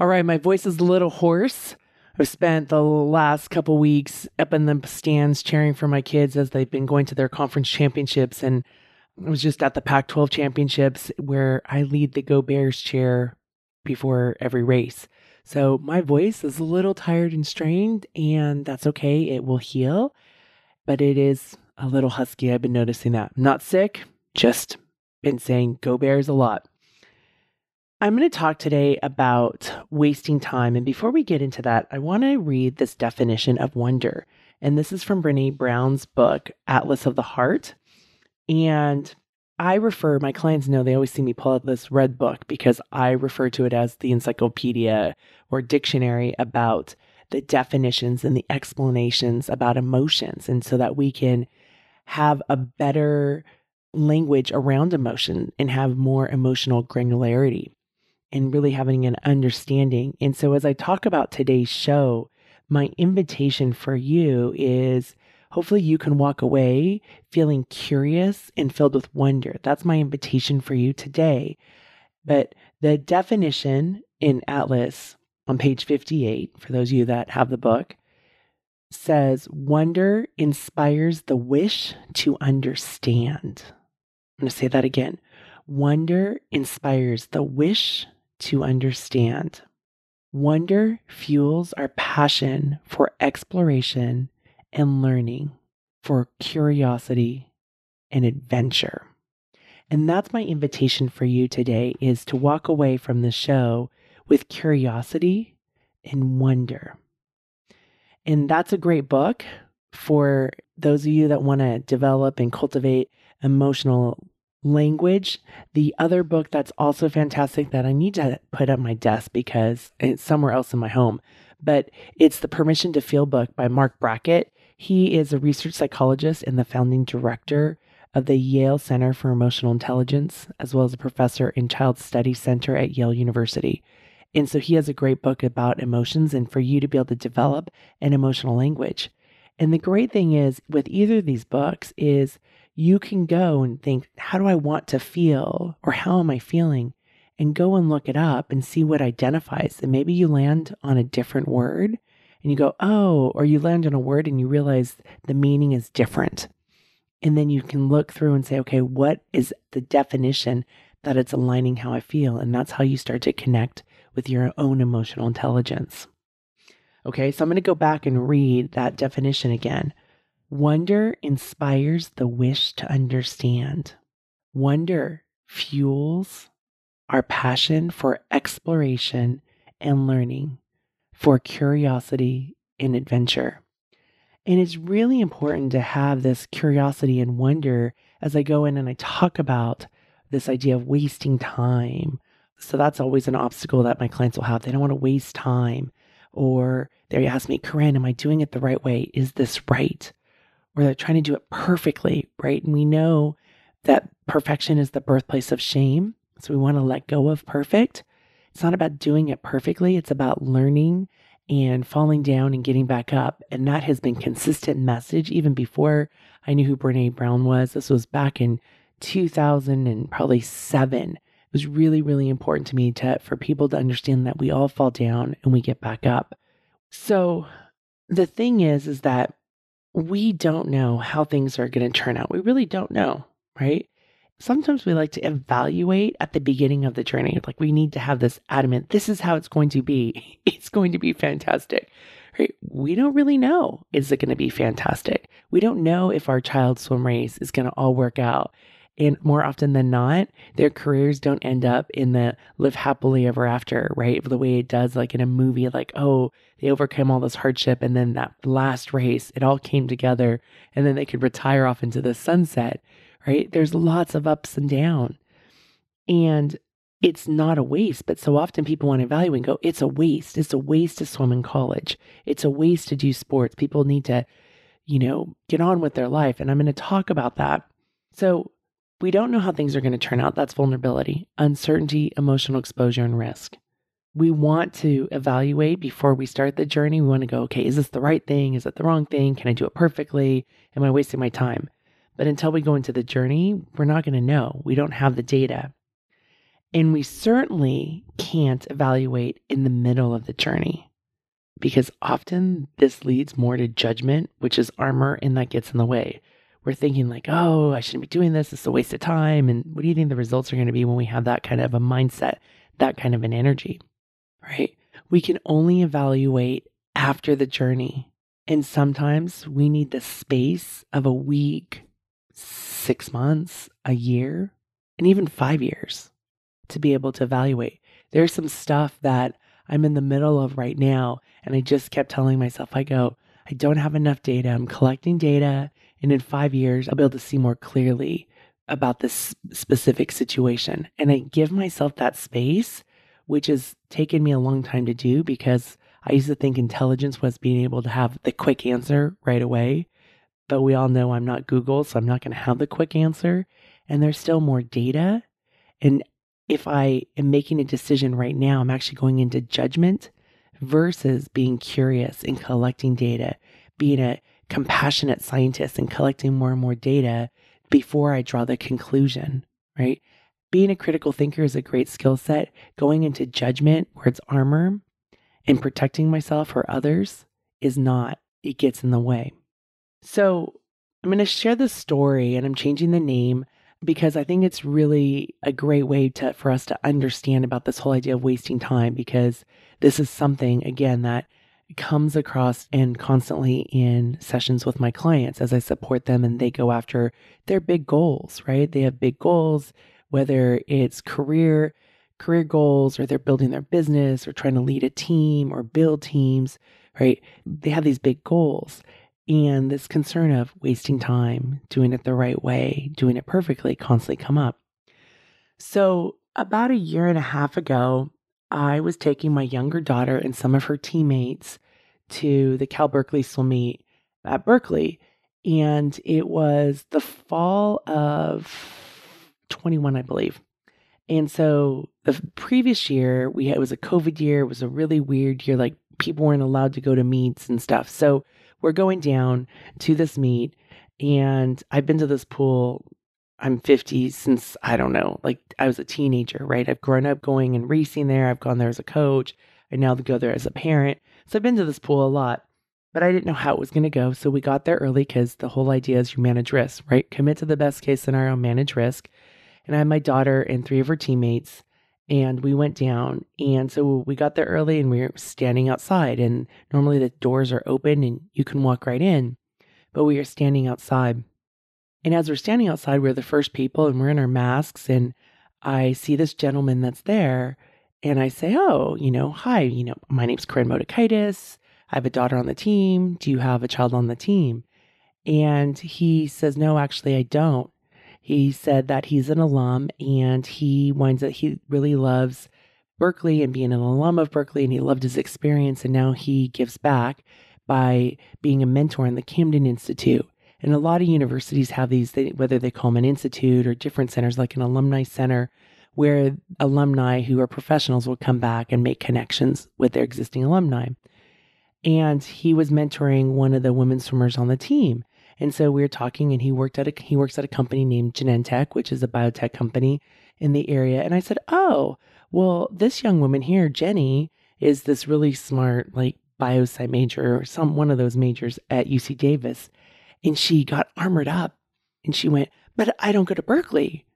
All right, my voice is a little hoarse. I've spent the last couple weeks up in the stands cheering for my kids as they've been going to their conference championships. And I was just at the Pac 12 championships where I lead the Go Bears chair before every race. So my voice is a little tired and strained, and that's okay. It will heal, but it is a little husky. I've been noticing that. I'm not sick, just been saying go Bears a lot. I'm going to talk today about wasting time. And before we get into that, I want to read this definition of wonder. And this is from Brene Brown's book, Atlas of the Heart. And I refer, my clients know they always see me pull out this red book because I refer to it as the encyclopedia or dictionary about the definitions and the explanations about emotions. And so that we can have a better language around emotion and have more emotional granularity and really having an understanding. And so, as I talk about today's show, my invitation for you is hopefully you can walk away feeling curious and filled with wonder. That's my invitation for you today. But the definition in Atlas on page 58, for those of you that have the book, says wonder inspires the wish to understand. I'm going to say that again. Wonder inspires the wish to understand. Wonder fuels our passion for exploration and learning, for curiosity and adventure. And that's my invitation for you today is to walk away from the show with curiosity and wonder. And that's a great book for those of you that want to develop and cultivate emotional language. The other book that's also fantastic that I need to put on my desk because it's somewhere else in my home, but it's The Permission to Feel book by Marc Brackett. He is a research psychologist and the founding director of the Yale Center for Emotional Intelligence, as well as a professor in Child Study Center at Yale University. And so he has a great book about emotions and for you to be able to develop an emotional language. And the great thing is with either of these books is you can go and think, how do I want to feel or how am I feeling? And go and look it up and see what identifies. And maybe you land on a different word and you go, oh, or you land on a word and you realize the meaning is different. And then you can look through and say, okay, what is the definition that it's aligning how I feel? And that's how you start to connect with your own emotional intelligence. Okay, so I'm going to go back and read that definition again. Wonder inspires the wish to understand. Wonder fuels our passion for exploration and learning, for curiosity and adventure. And it's really important to have this curiosity and wonder as I go in and I talk about this idea of wasting time. So that's always an obstacle that my clients will have. They don't want to waste time. Or they ask me, Corinne, am I doing it the right way? Is this right? Or they're trying to do it perfectly, right? And we know that perfection is the birthplace of shame. So we want to let go of perfect. It's not about doing it perfectly, it's about learning and falling down and getting back up. And that has been consistent message even before I knew who Brene Brown was. This was back in 2000 and probably seven. It was really, really important to me to for people to understand that we all fall down and we get back up. So the thing is, is that we don't know how things are going to turn out. We really don't know, right? Sometimes we like to evaluate at the beginning of the journey. Like we need to have this adamant, this is how it's going to be. It's going to be fantastic. Right? We don't really know. Is it going to be fantastic? We don't know if our child's swim race is going to all work out. And more often than not, their careers don't end up in the live happily ever after, right? The way it does, like in a movie, like, oh, they overcame all this hardship. And then that last race, it all came together. And then they could retire off into the sunset, right? There's lots of ups and downs. And it's not a waste. But so often people want to evaluate and go, it's a waste. It's a waste to swim in college. It's a waste to do sports. People need to, you know, get on with their life. And I'm going to talk about that. So we don't know how things are going to turn out. That's vulnerability, uncertainty, emotional exposure, and risk. We want to evaluate before we start the journey. We want to go, okay, is this the right thing? Is it the wrong thing? Can I do it perfectly? Am I wasting my time? But until we go into the journey, we're not going to know. We don't have the data. And we certainly can't evaluate in the middle of the journey because often this leads more to judgment, which is armor, and that gets in the way. We're thinking, like, oh, I shouldn't be doing this. It's a waste of time. And what do you think the results are going to be when we have that kind of a mindset, that kind of an energy, right? We can only evaluate after the journey. And sometimes we need the space of a week, six months, a year, and even five years to be able to evaluate. There's some stuff that I'm in the middle of right now. And I just kept telling myself, I go, I don't have enough data. I'm collecting data. And in five years, I'll be able to see more clearly about this specific situation. And I give myself that space, which has taken me a long time to do because I used to think intelligence was being able to have the quick answer right away. But we all know I'm not Google, so I'm not going to have the quick answer. And there's still more data. And if I am making a decision right now, I'm actually going into judgment versus being curious and collecting data, being a compassionate scientist and collecting more and more data before I draw the conclusion, right? Being a critical thinker is a great skill set. Going into judgment where it's armor and protecting myself or others is not, it gets in the way. So I'm going to share this story and I'm changing the name because I think it's really a great way to for us to understand about this whole idea of wasting time because this is something again that comes across and constantly in sessions with my clients as I support them and they go after their big goals, right? They have big goals whether it's career career goals or they're building their business or trying to lead a team or build teams, right? They have these big goals and this concern of wasting time, doing it the right way, doing it perfectly constantly come up. So, about a year and a half ago, I was taking my younger daughter and some of her teammates to the Cal Berkeley swim meet at Berkeley. And it was the fall of 21, I believe. And so the previous year, we had, it was a COVID year. It was a really weird year. Like people weren't allowed to go to meets and stuff. So we're going down to this meet, and I've been to this pool. I'm 50 since I don't know, like I was a teenager, right? I've grown up going and racing there. I've gone there as a coach. I now go there as a parent. So I've been to this pool a lot, but I didn't know how it was going to go. So we got there early because the whole idea is you manage risk, right? Commit to the best case scenario, manage risk. And I had my daughter and three of her teammates and we went down and so we got there early and we were standing outside and normally the doors are open and you can walk right in but we were standing outside and as we're standing outside we're the first people and we're in our masks and i see this gentleman that's there and i say oh you know hi you know my name's Corinne Motekaitis. i have a daughter on the team do you have a child on the team and he says no actually i don't he said that he's an alum and he winds up, he really loves Berkeley and being an alum of Berkeley and he loved his experience. And now he gives back by being a mentor in the Camden Institute. And a lot of universities have these, they, whether they call them an institute or different centers, like an alumni center, where alumni who are professionals will come back and make connections with their existing alumni. And he was mentoring one of the women swimmers on the team. And so we were talking, and he worked at a he works at a company named Genentech, which is a biotech company in the area. And I said, "Oh, well, this young woman here, Jenny, is this really smart like biosci major or some one of those majors at UC Davis." And she got armored up, and she went, "But I don't go to Berkeley."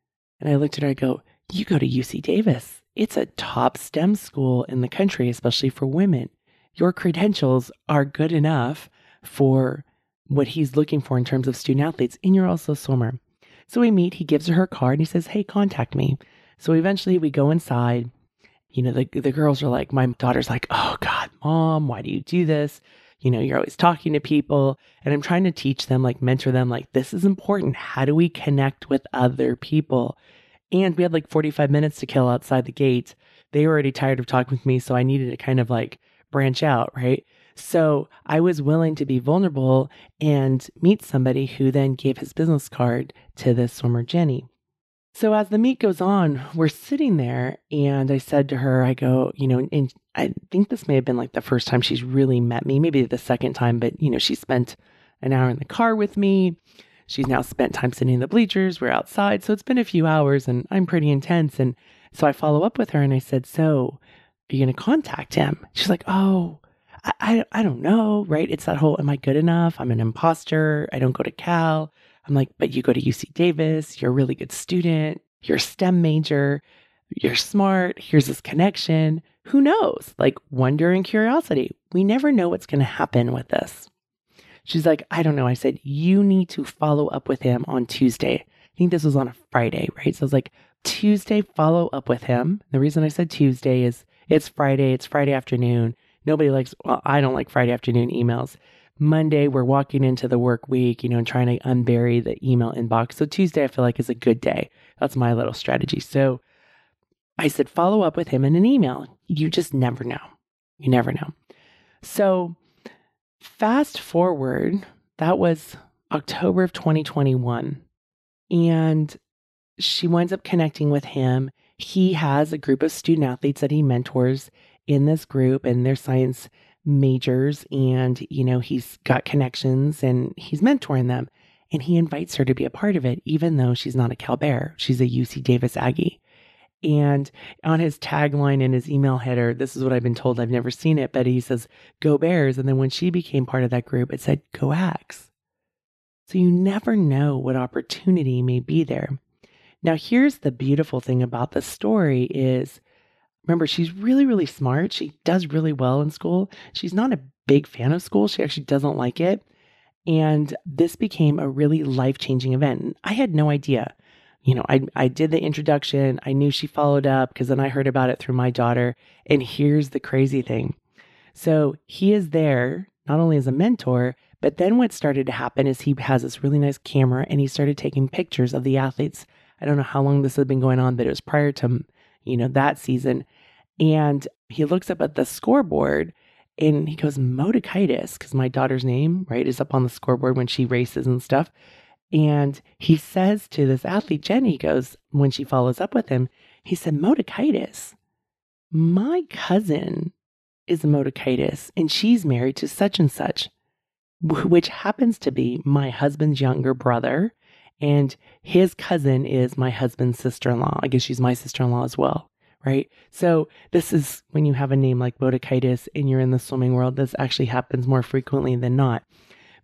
And I looked at her. I go, "You go to UC Davis. It's a top STEM school in the country, especially for women. Your credentials are good enough for." what he's looking for in terms of student athletes, and you're also a swimmer. So we meet, he gives her her card, and he says, Hey, contact me. So eventually we go inside. You know, the, the girls are like, My daughter's like, Oh God, mom, why do you do this? You know, you're always talking to people. And I'm trying to teach them, like, mentor them, like, this is important. How do we connect with other people? And we had like 45 minutes to kill outside the gate. They were already tired of talking with me. So I needed to kind of like branch out, right? So I was willing to be vulnerable and meet somebody who then gave his business card to this swimmer, Jenny. So as the meet goes on, we're sitting there, and I said to her, I go, you know, and I think this may have been like the first time she's really met me, maybe the second time, but, you know, she spent an hour in the car with me. She's now spent time sitting in the bleachers. We're outside. So it's been a few hours, and I'm pretty intense. And so I follow up with her, and I said, So are you going to contact him? She's like, Oh, I, I, I don't know, right? It's that whole, am I good enough? I'm an imposter. I don't go to Cal. I'm like, but you go to UC Davis. You're a really good student. You're a STEM major. You're smart. Here's this connection. Who knows? Like wonder and curiosity. We never know what's going to happen with this. She's like, I don't know. I said, you need to follow up with him on Tuesday. I think this was on a Friday, right? So I was like, Tuesday, follow up with him. The reason I said Tuesday is it's Friday, it's Friday afternoon. Nobody likes, well, I don't like Friday afternoon emails. Monday, we're walking into the work week, you know, and trying to unbury the email inbox. So Tuesday, I feel like is a good day. That's my little strategy. So I said, follow up with him in an email. You just never know. You never know. So fast forward, that was October of 2021. And she winds up connecting with him. He has a group of student athletes that he mentors in this group and their science majors and you know he's got connections and he's mentoring them. And he invites her to be a part of it even though she's not a Cal Bear she's a UC Davis Aggie. And on his tagline in his email header this is what I've been told I've never seen it but he says go Bears. And then when she became part of that group it said go Ags so you never know what opportunity may be there. Now here's the beautiful thing about the story is Remember, she's really, really smart. She does really well in school. She's not a big fan of school. She actually doesn't like it. And this became a really life changing event. I had no idea. You know, I, I did the introduction. I knew she followed up because then I heard about it through my daughter. And here's the crazy thing. So he is there not only as a mentor, but then what started to happen is he has this really nice camera and he started taking pictures of the athletes. I don't know how long this had been going on, but it was prior to, you know, that season. And he looks up at the scoreboard and he goes, Motekaitis, because my daughter's name, right, is up on the scoreboard when she races and stuff. And he says to this athlete, Jenny, goes, when she follows up with him, he said, Motekaitis, my cousin is Motekaitis, and she's married to such and such, which happens to be my husband's younger brother. And his cousin is my husband's sister in law. I guess she's my sister in law as well right? So this is when you have a name like Motekaitis and you're in the swimming world, this actually happens more frequently than not.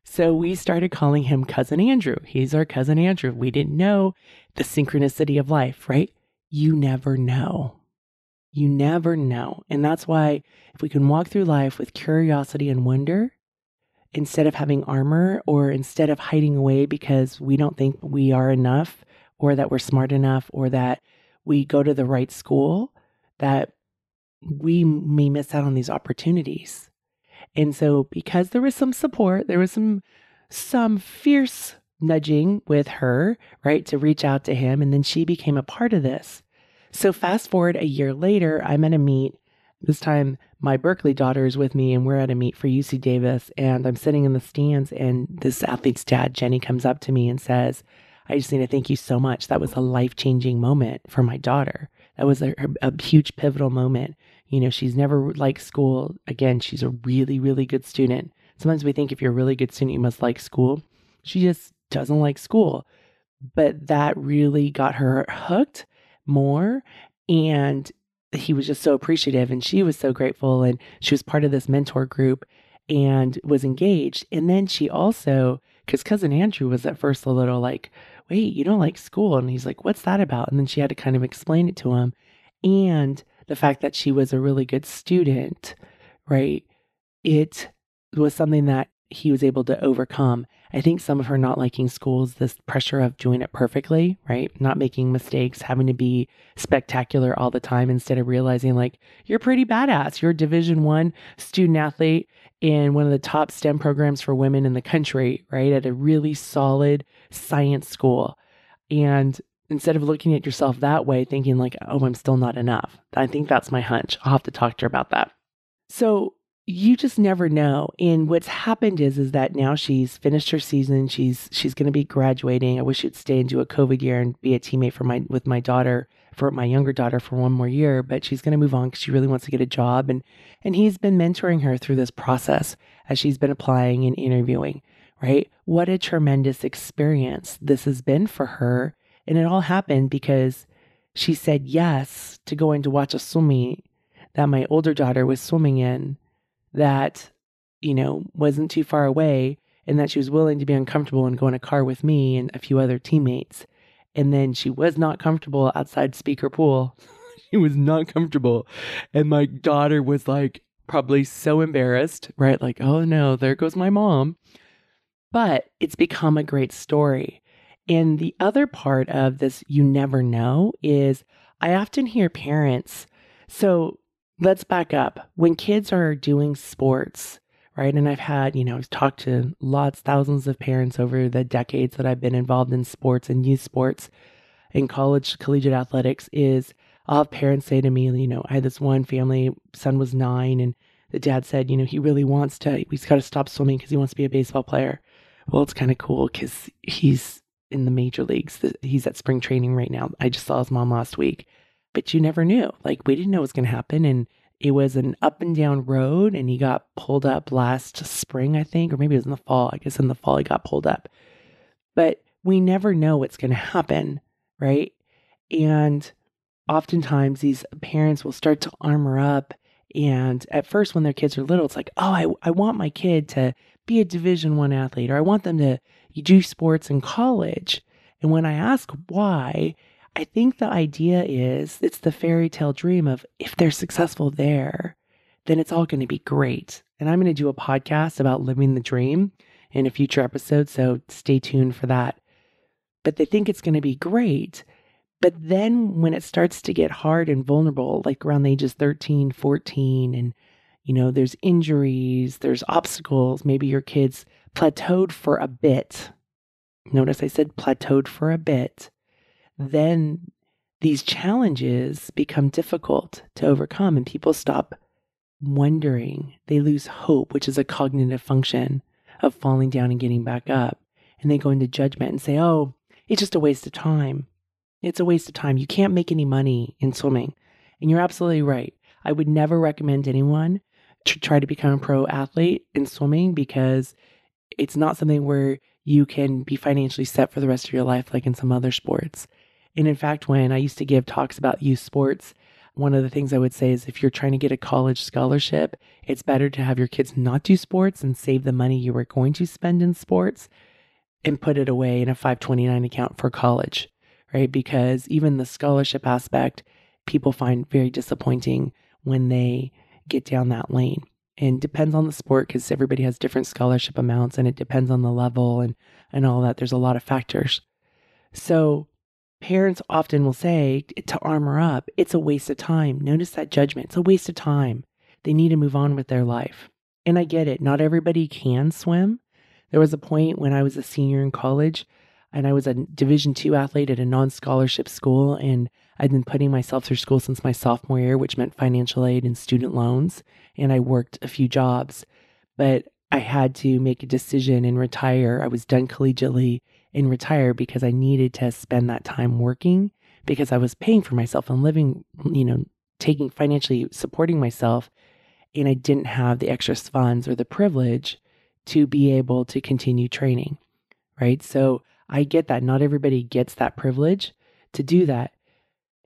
So we started calling him Cousin Andrew. He's our Cousin Andrew. We didn't know the synchronicity of life, right? You never know. You never know. And that's why if we can walk through life with curiosity and wonder, instead of having armor or instead of hiding away because we don't think we are enough or that we're smart enough or that we go to the right school, that we may miss out on these opportunities. And so because there was some support, there was some some fierce nudging with her, right, to reach out to him and then she became a part of this. So fast forward a year later, I'm at a meet. This time my Berkeley daughter is with me and we're at a meet for UC Davis and I'm sitting in the stands and this athlete's dad, Jenny, comes up to me and says, I just need to thank you so much. That was a life changing moment for my daughter. That was a, a huge pivotal moment. You know, she's never liked school. Again, she's a really, really good student. Sometimes we think if you're a really good student, you must like school. She just doesn't like school. But that really got her hooked more. And he was just so appreciative. And she was so grateful. And she was part of this mentor group and was engaged. And then she also, because cousin Andrew was at first a little like, wait, you don't like school. And he's like, what's that about? And then she had to kind of explain it to him. And the fact that she was a really good student, right? It was something that he was able to overcome. I think some of her not liking school is this pressure of doing it perfectly, right? Not making mistakes, having to be spectacular all the time instead of realizing like you're pretty badass. You're a division one student athlete in one of the top STEM programs for women in the country, right? At a really solid science school. And instead of looking at yourself that way, thinking like, oh, I'm still not enough. I think that's my hunch. I'll have to talk to her about that. So you just never know. And what's happened is is that now she's finished her season. She's she's going to be graduating. I wish she'd stay and do a COVID year and be a teammate for my with my daughter for my younger daughter for one more year. But she's going to move on because she really wants to get a job. And and he's been mentoring her through this process as she's been applying and interviewing. Right? What a tremendous experience this has been for her. And it all happened because she said yes to going to watch a swim meet that my older daughter was swimming in that, you know, wasn't too far away and that she was willing to be uncomfortable and go in a car with me and a few other teammates. And then she was not comfortable outside Spieker Pool. she was not comfortable. And my daughter was like, probably so embarrassed, right? Like, oh no, there goes my mom. But it's become a great story. And the other part of this, you never know, is I often hear parents. So let's back up. When kids are doing sports, right? And I've had, you know, I've talked to lots, thousands of parents over the decades that I've been involved in sports and youth sports in college, collegiate athletics, is I'll have parents say to me, you know, I had this one family, son was nine, and the dad said, you know, he really wants to, he's got to stop swimming because he wants to be a baseball player. Well, it's kind of cool because he's in the major leagues. He's at spring training right now. I just saw his mom last week but you never knew. Like we didn't know what was going to happen. And it was an up and down road and he got pulled up last spring, I think, or maybe it was in the fall. I guess in the fall he got pulled up. But we never know what's going to happen, right? And oftentimes these parents will start to armor up and at first when their kids are little it's like oh i, I want my kid to be a division one athlete or i want them to do sports in college and when i ask why I think the idea is it's the fairy tale dream of if they're successful there, then it's all going to be great. And I'm going to do a podcast about living the dream in a future episode, so stay tuned for that. But they think it's going to be great. But then when it starts to get hard and vulnerable, like around the ages 13, 14, and you know, there's injuries, there's obstacles, maybe your kids plateaued for a bit. Notice I said plateaued for a bit then these challenges become difficult to overcome and people stop wondering. They lose hope, which is a cognitive function of falling down and getting back up. And they go into judgment and say, oh, it's just a waste of time. It's a waste of time. You can't make any money in swimming. And you're absolutely right. I would never recommend anyone to try to become a pro athlete in swimming because it's not something where you can be financially set for the rest of your life like in some other sports. And in fact, when I used to give talks about youth sports, one of the things I would say is if you're trying to get a college scholarship, it's better to have your kids not do sports and save the money you were going to spend in sports and put it away in a 529 account for college, right? Because even the scholarship aspect, people find very disappointing when they get down that lane. And depends on the sport because everybody has different scholarship amounts and it depends on the level and, and all that. There's a lot of factors. So parents often will say to armor up, it's a waste of time. Notice that judgment. It's a waste of time. They need to move on with their life. And I get it. Not everybody can swim. There was a point when I was a senior in college and I was a division 2 athlete at a non-scholarship school and I'd been putting myself through school since my sophomore year, which meant financial aid and student loans, and I worked a few jobs. But I had to make a decision and retire. I was done collegiately and retire because I needed to spend that time working because I was paying for myself and living, you know, taking financially supporting myself. And I didn't have the extra funds or the privilege to be able to continue training. Right. So I get that. Not everybody gets that privilege to do that.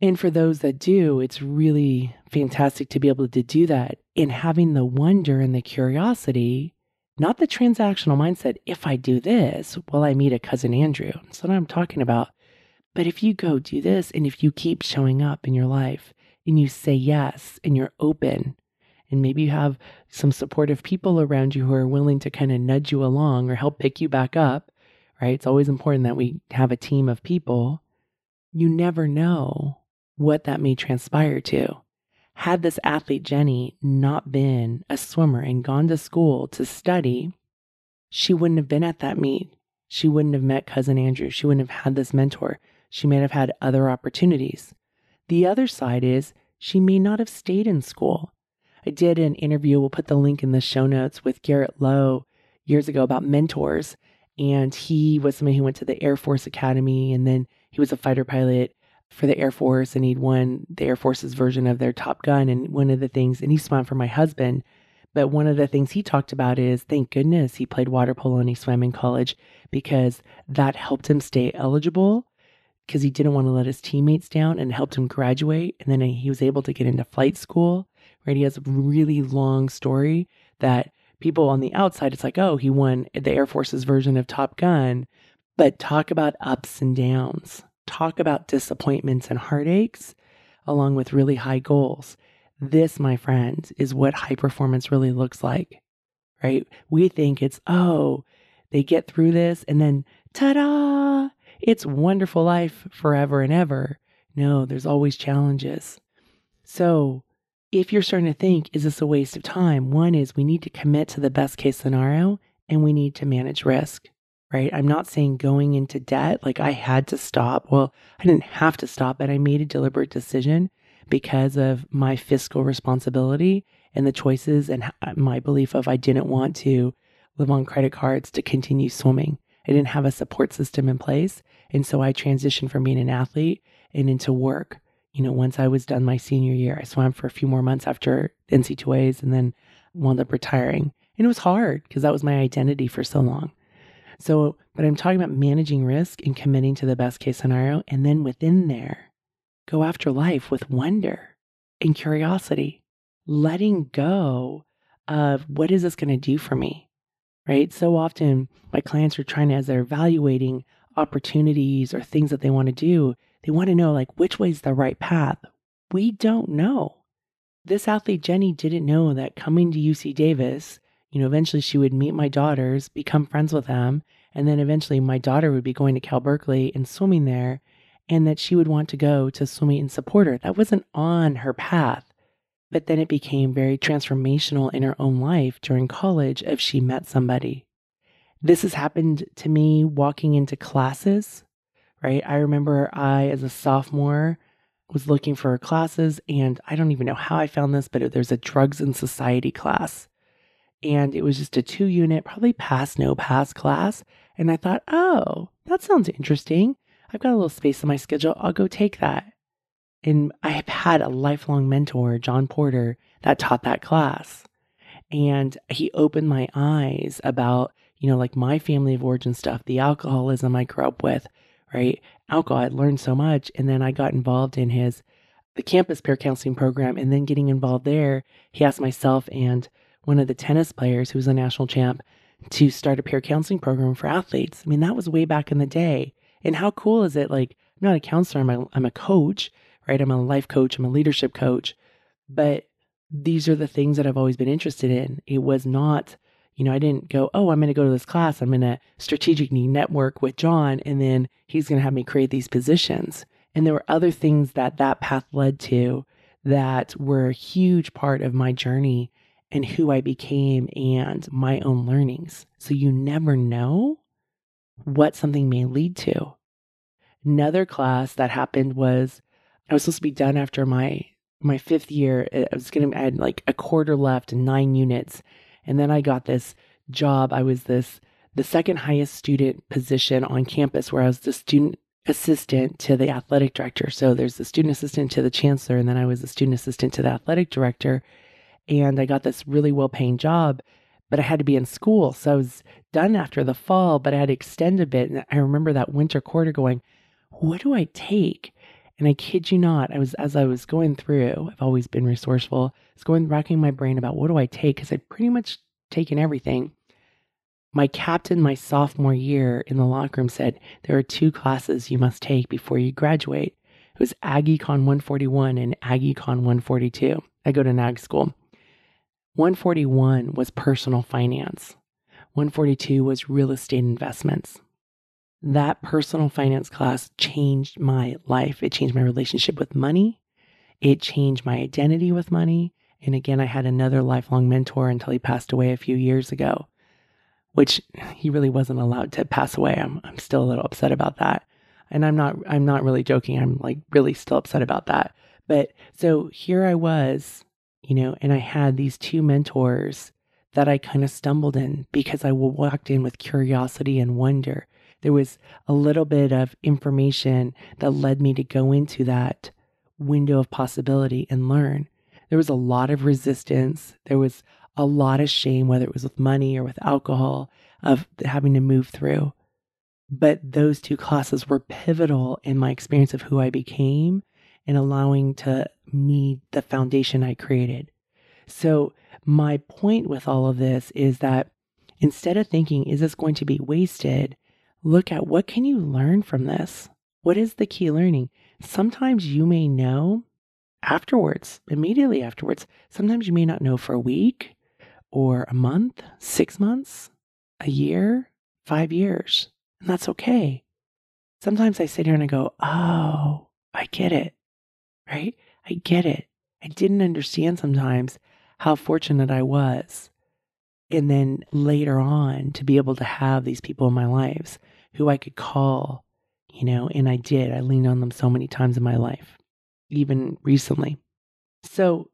And for those that do, it's really fantastic to be able to do that and having the wonder and the curiosity not the transactional mindset. If I do this, will I meet a cousin Andrew? That's what I'm talking about. But if you go do this and if you keep showing up in your life and you say yes and you're open, and maybe you have some supportive people around you who are willing to kind of nudge you along or help pick you back up, right? It's always important that we have a team of people. You never know what that may transpire to. Had this athlete, Jenny, not been a swimmer and gone to school to study, she wouldn't have been at that meet. She wouldn't have met cousin Andrew. She wouldn't have had this mentor. She may have had other opportunities. The other side is she may not have stayed in school. I did an interview, we'll put the link in the show notes with Garrett Lowe years ago about mentors. And he was somebody who went to the Air Force Academy and then he was a fighter pilot for the Air Force and he'd won the Air Force's version of their Top Gun. And one of the things, and he swam for my husband, but one of the things he talked about is thank goodness he played water polo and he swam in college because that helped him stay eligible because he didn't want to let his teammates down and helped him graduate. And then he was able to get into flight school, right? He has a really long story that people on the outside, it's like, oh, he won the Air Force's version of Top Gun. But talk about ups and downs, talk about disappointments and heartaches, along with really high goals. This, my friends, is what high performance really looks like, right? We think it's, oh, they get through this and then ta da, it's wonderful life forever and ever. No, there's always challenges. So, if you're starting to think, is this a waste of time? One is we need to commit to the best case scenario and we need to manage risk, right? I'm not saying going into debt, like I had to stop. Well, I didn't have to stop, but I made a deliberate decision because of my fiscal responsibility and the choices and uh, my belief of I didn't want to live on credit cards to continue swimming. I didn't have a support system in place. And so I transitioned from being an athlete and into work. You know, once I was done my senior year, I swam for a few more months after NC2As and then wound up retiring. And it was hard because that was my identity for so long. So, but I'm talking about managing risk and committing to the best case scenario. And then within there, go after life with wonder and curiosity, letting go of what is this going to do for me? right? So often my clients are trying to, as they're evaluating opportunities or things that they want to do, they want to know like which way is the right path. We don't know. This athlete, Jenny, didn't know that coming to UC Davis, you know, eventually she would meet my daughters, become friends with them, and then eventually my daughter would be going to Cal Berkeley and swimming there, and that she would want to go to swimming and support her. That wasn't on her path. But then it became very transformational in her own life during college if she met somebody. This has happened to me walking into classes, right? I remember I, as a sophomore, was looking for classes, and I don't even know how I found this, but there's a drugs and society class. And it was just a two unit, probably pass, no pass class. And I thought, oh, that sounds interesting. I've got a little space in my schedule. I'll go take that. And I had a lifelong mentor, John Porter, that taught that class. And he opened my eyes about, you know, like my family of origin stuff, the alcoholism I grew up with, right? Alcohol, I learned so much. And then I got involved in his, the campus peer counseling program. And then getting involved there, he asked myself and one of the tennis players who was a national champ to start a peer counseling program for athletes. I mean, that was way back in the day. And how cool is it? Like, I'm not a counselor, I'm a, I'm a coach right? I'm a life coach, I'm a leadership coach, but these are the things that I've always been interested in. It was not, you know, I didn't go, oh, I'm going to go to this class. I'm going to strategically network with John, and then he's going to have me create these positions. And there were other things that that path led to that were a huge part of my journey and who I became and my own learnings. So you never know what something may lead to. Another class that happened was I was supposed to be done after my my fifth year. I was gonna I had like a quarter left and nine units, and then I got this job. I was this the second highest student position on campus, where I was the student assistant to the athletic director. So there's the student assistant to the chancellor, and then I was the student assistant to the athletic director. And I got this really well paying job, but I had to be in school. So I was done after the fall, but I had to extend a bit. And I remember that winter quarter going, what do I take? And I kid you not, I was as I was going through, I've always been resourceful. I was going racking my brain about what do I take because I'd pretty much taken everything. My captain, my sophomore year in the locker room said there are two classes you must take before you graduate. It was Ag Econ 141 and Ag Econ 142. I go to NAG school. 141 was personal finance. 142 was real estate investments that personal finance class changed my life. It changed my relationship with money. It changed my identity with money. And again, I had another lifelong mentor until he passed away a few years ago, which he really wasn't allowed to pass away. I'm, I'm still a little upset about that. And I'm not I'm not really joking. I'm like really still upset about that. But so here I was, you know, and I had these two mentors that I kind of stumbled in because I walked in with curiosity and wonder. There was a little bit of information that led me to go into that window of possibility and learn. There was a lot of resistance. There was a lot of shame, whether it was with money or with alcohol, of having to move through. But those two classes were pivotal in my experience of who I became and allowing to me the foundation I created. So, my point with all of this is that instead of thinking, is this going to be wasted? Look at what can you learn from this? What is the key learning? Sometimes you may know afterwards, immediately afterwards. Sometimes you may not know for a week or a month, six months, a year, five years. And that's okay. Sometimes I sit here and I go, oh, I get it, right? I get it. I didn't understand sometimes how fortunate I was. And then later on to be able to have these people in my lives who I could call, you know, and I did. I leaned on them so many times in my life, even recently. So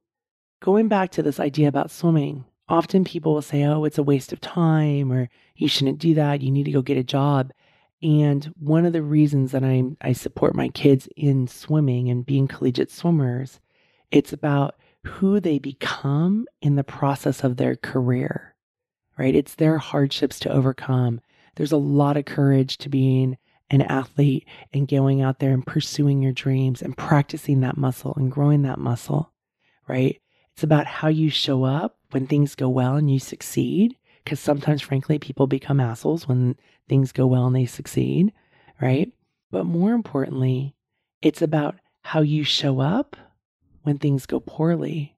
going back to this idea about swimming, often people will say, oh, it's a waste of time or you shouldn't do that. You need to go get a job. And one of the reasons that I, I support my kids in swimming and being collegiate swimmers, it's about who they become in the process of their career, right? It's their hardships to overcome. There's a lot of courage to being an athlete and going out there and pursuing your dreams and practicing that muscle and growing that muscle, right? It's about how you show up when things go well and you succeed. Because sometimes, frankly, people become assholes when things go well and they succeed, right? But more importantly, it's about how you show up when things go poorly.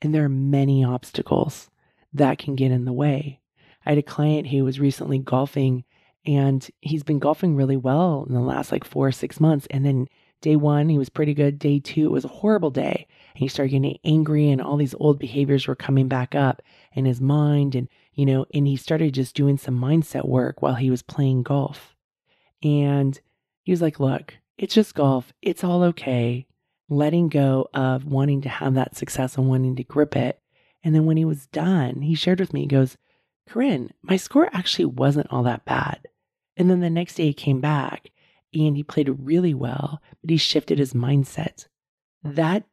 And there are many obstacles that can get in the way. I had a client who was recently golfing and he's been golfing really well in the last like four or six months. And then day one, he was pretty good. Day two, it was a horrible day and he started getting angry and all these old behaviors were coming back up in his mind and you know and he started just doing some mindset work while he was playing golf. And he was like look it's just golf. It's all okay. Letting go of wanting to have that success and wanting to grip it. And then when he was done he shared with me he goes corinne my score actually wasn't all that bad. And then the next day he came back and he played really well but he shifted his mindset. That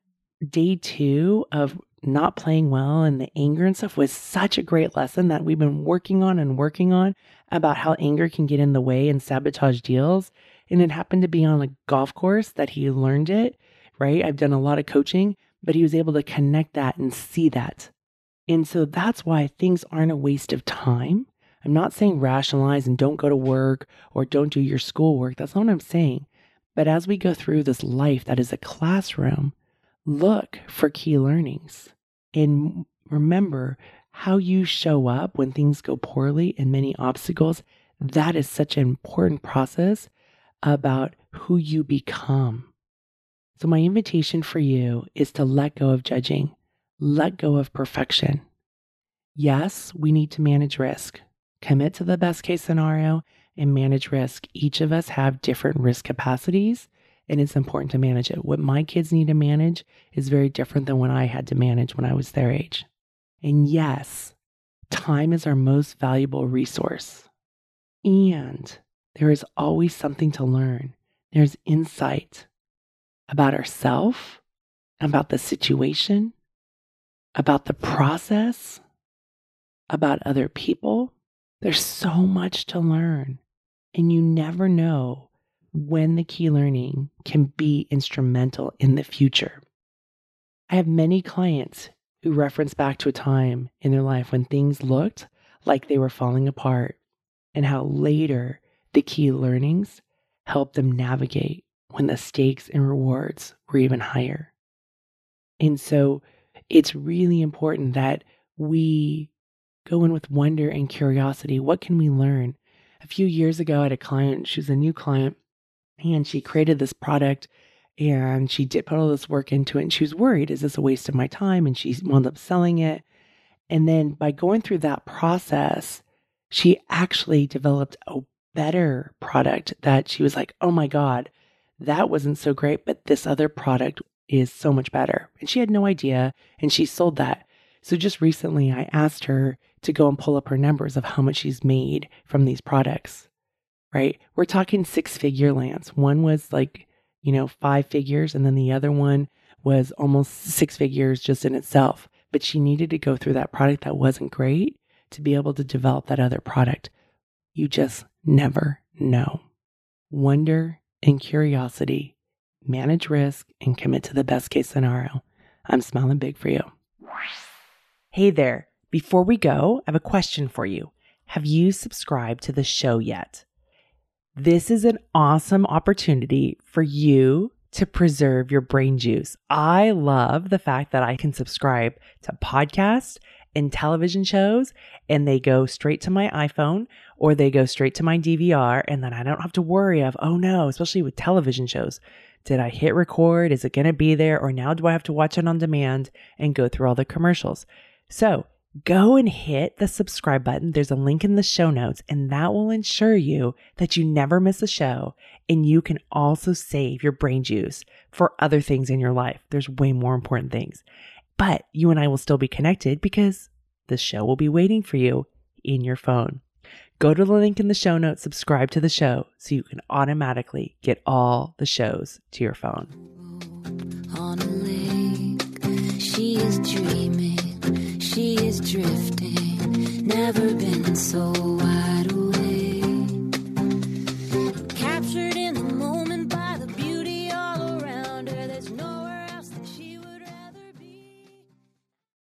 day two of not playing well and the anger and stuff was such a great lesson that we've been working on and working on about how anger can get in the way and sabotage deals. And it happened to be on a golf course that he learned it, right? I've done a lot of coaching, but he was able to connect that and see that. And so that's why things aren't a waste of time. I'm not saying rationalize and don't go to work or don't do your schoolwork. That's not what I'm saying. But as we go through this life that is a classroom, look for key learnings and remember how you show up when things go poorly and many obstacles. That is such an important process about who you become. So, my invitation for you is to let go of judging, let go of perfection. Yes, we need to manage risk, commit to the best case scenario, and manage risk. Each of us have different risk capacities and it's important to manage it. What my kids need to manage is very different than what I had to manage when I was their age. And yes, time is our most valuable resource. And there is always something to learn. There's insight about ourselves, about the situation, about the process, about other people. There's so much to learn. And you never know when the key learning can be instrumental in the future. I have many clients who reference back to a time in their life when things looked like they were falling apart and how later the key learnings helped them navigate when the stakes and rewards were even higher. And so it's really important that we go in with wonder and curiosity. What can we learn? A few years ago, I had a client, she was a new client, and she created this product and she did put all this work into it and she was worried is this a waste of my time and she mm-hmm. wound up selling it and then by going through that process she actually developed a better product that she was like, oh my God, that wasn't so great, but this other product is so much better. And she had no idea, and she sold that. So just recently, I asked her to go and pull up her numbers of how much she's made from these products, right? We're talking six figure lands. One was like, you know, five figures, and then the other one was almost six figures just in itself. But she needed to go through that product that wasn't great to be able to develop that other product. You just never know. Wonder and curiosity, manage risk, and commit to the best case scenario. I'm smiling big for you. Hey there. Before we go, I have a question for you. Have you subscribed to the show yet? This is an awesome opportunity for you to preserve your brain juice. I love the fact that I can subscribe to podcasts and television shows and they go straight to my iPhone or they go straight to my DVR and then I don't have to worry of, oh no, especially with television shows. Did I hit record? Is it going to be there? Or now do I have to watch it on demand and go through all the commercials? So go and hit the subscribe button. There's a link in the show notes, and that will ensure you that you never miss a show. And you can also save your brain juice for other things in your life. There's way more important things. But you and I will still be connected because the show will be waiting for you in your phone. Go to the link in the show notes, subscribe to the show so you can automatically get all the shows to your phone. on a lake. She is dreaming, she is drifting, never been so wide awake.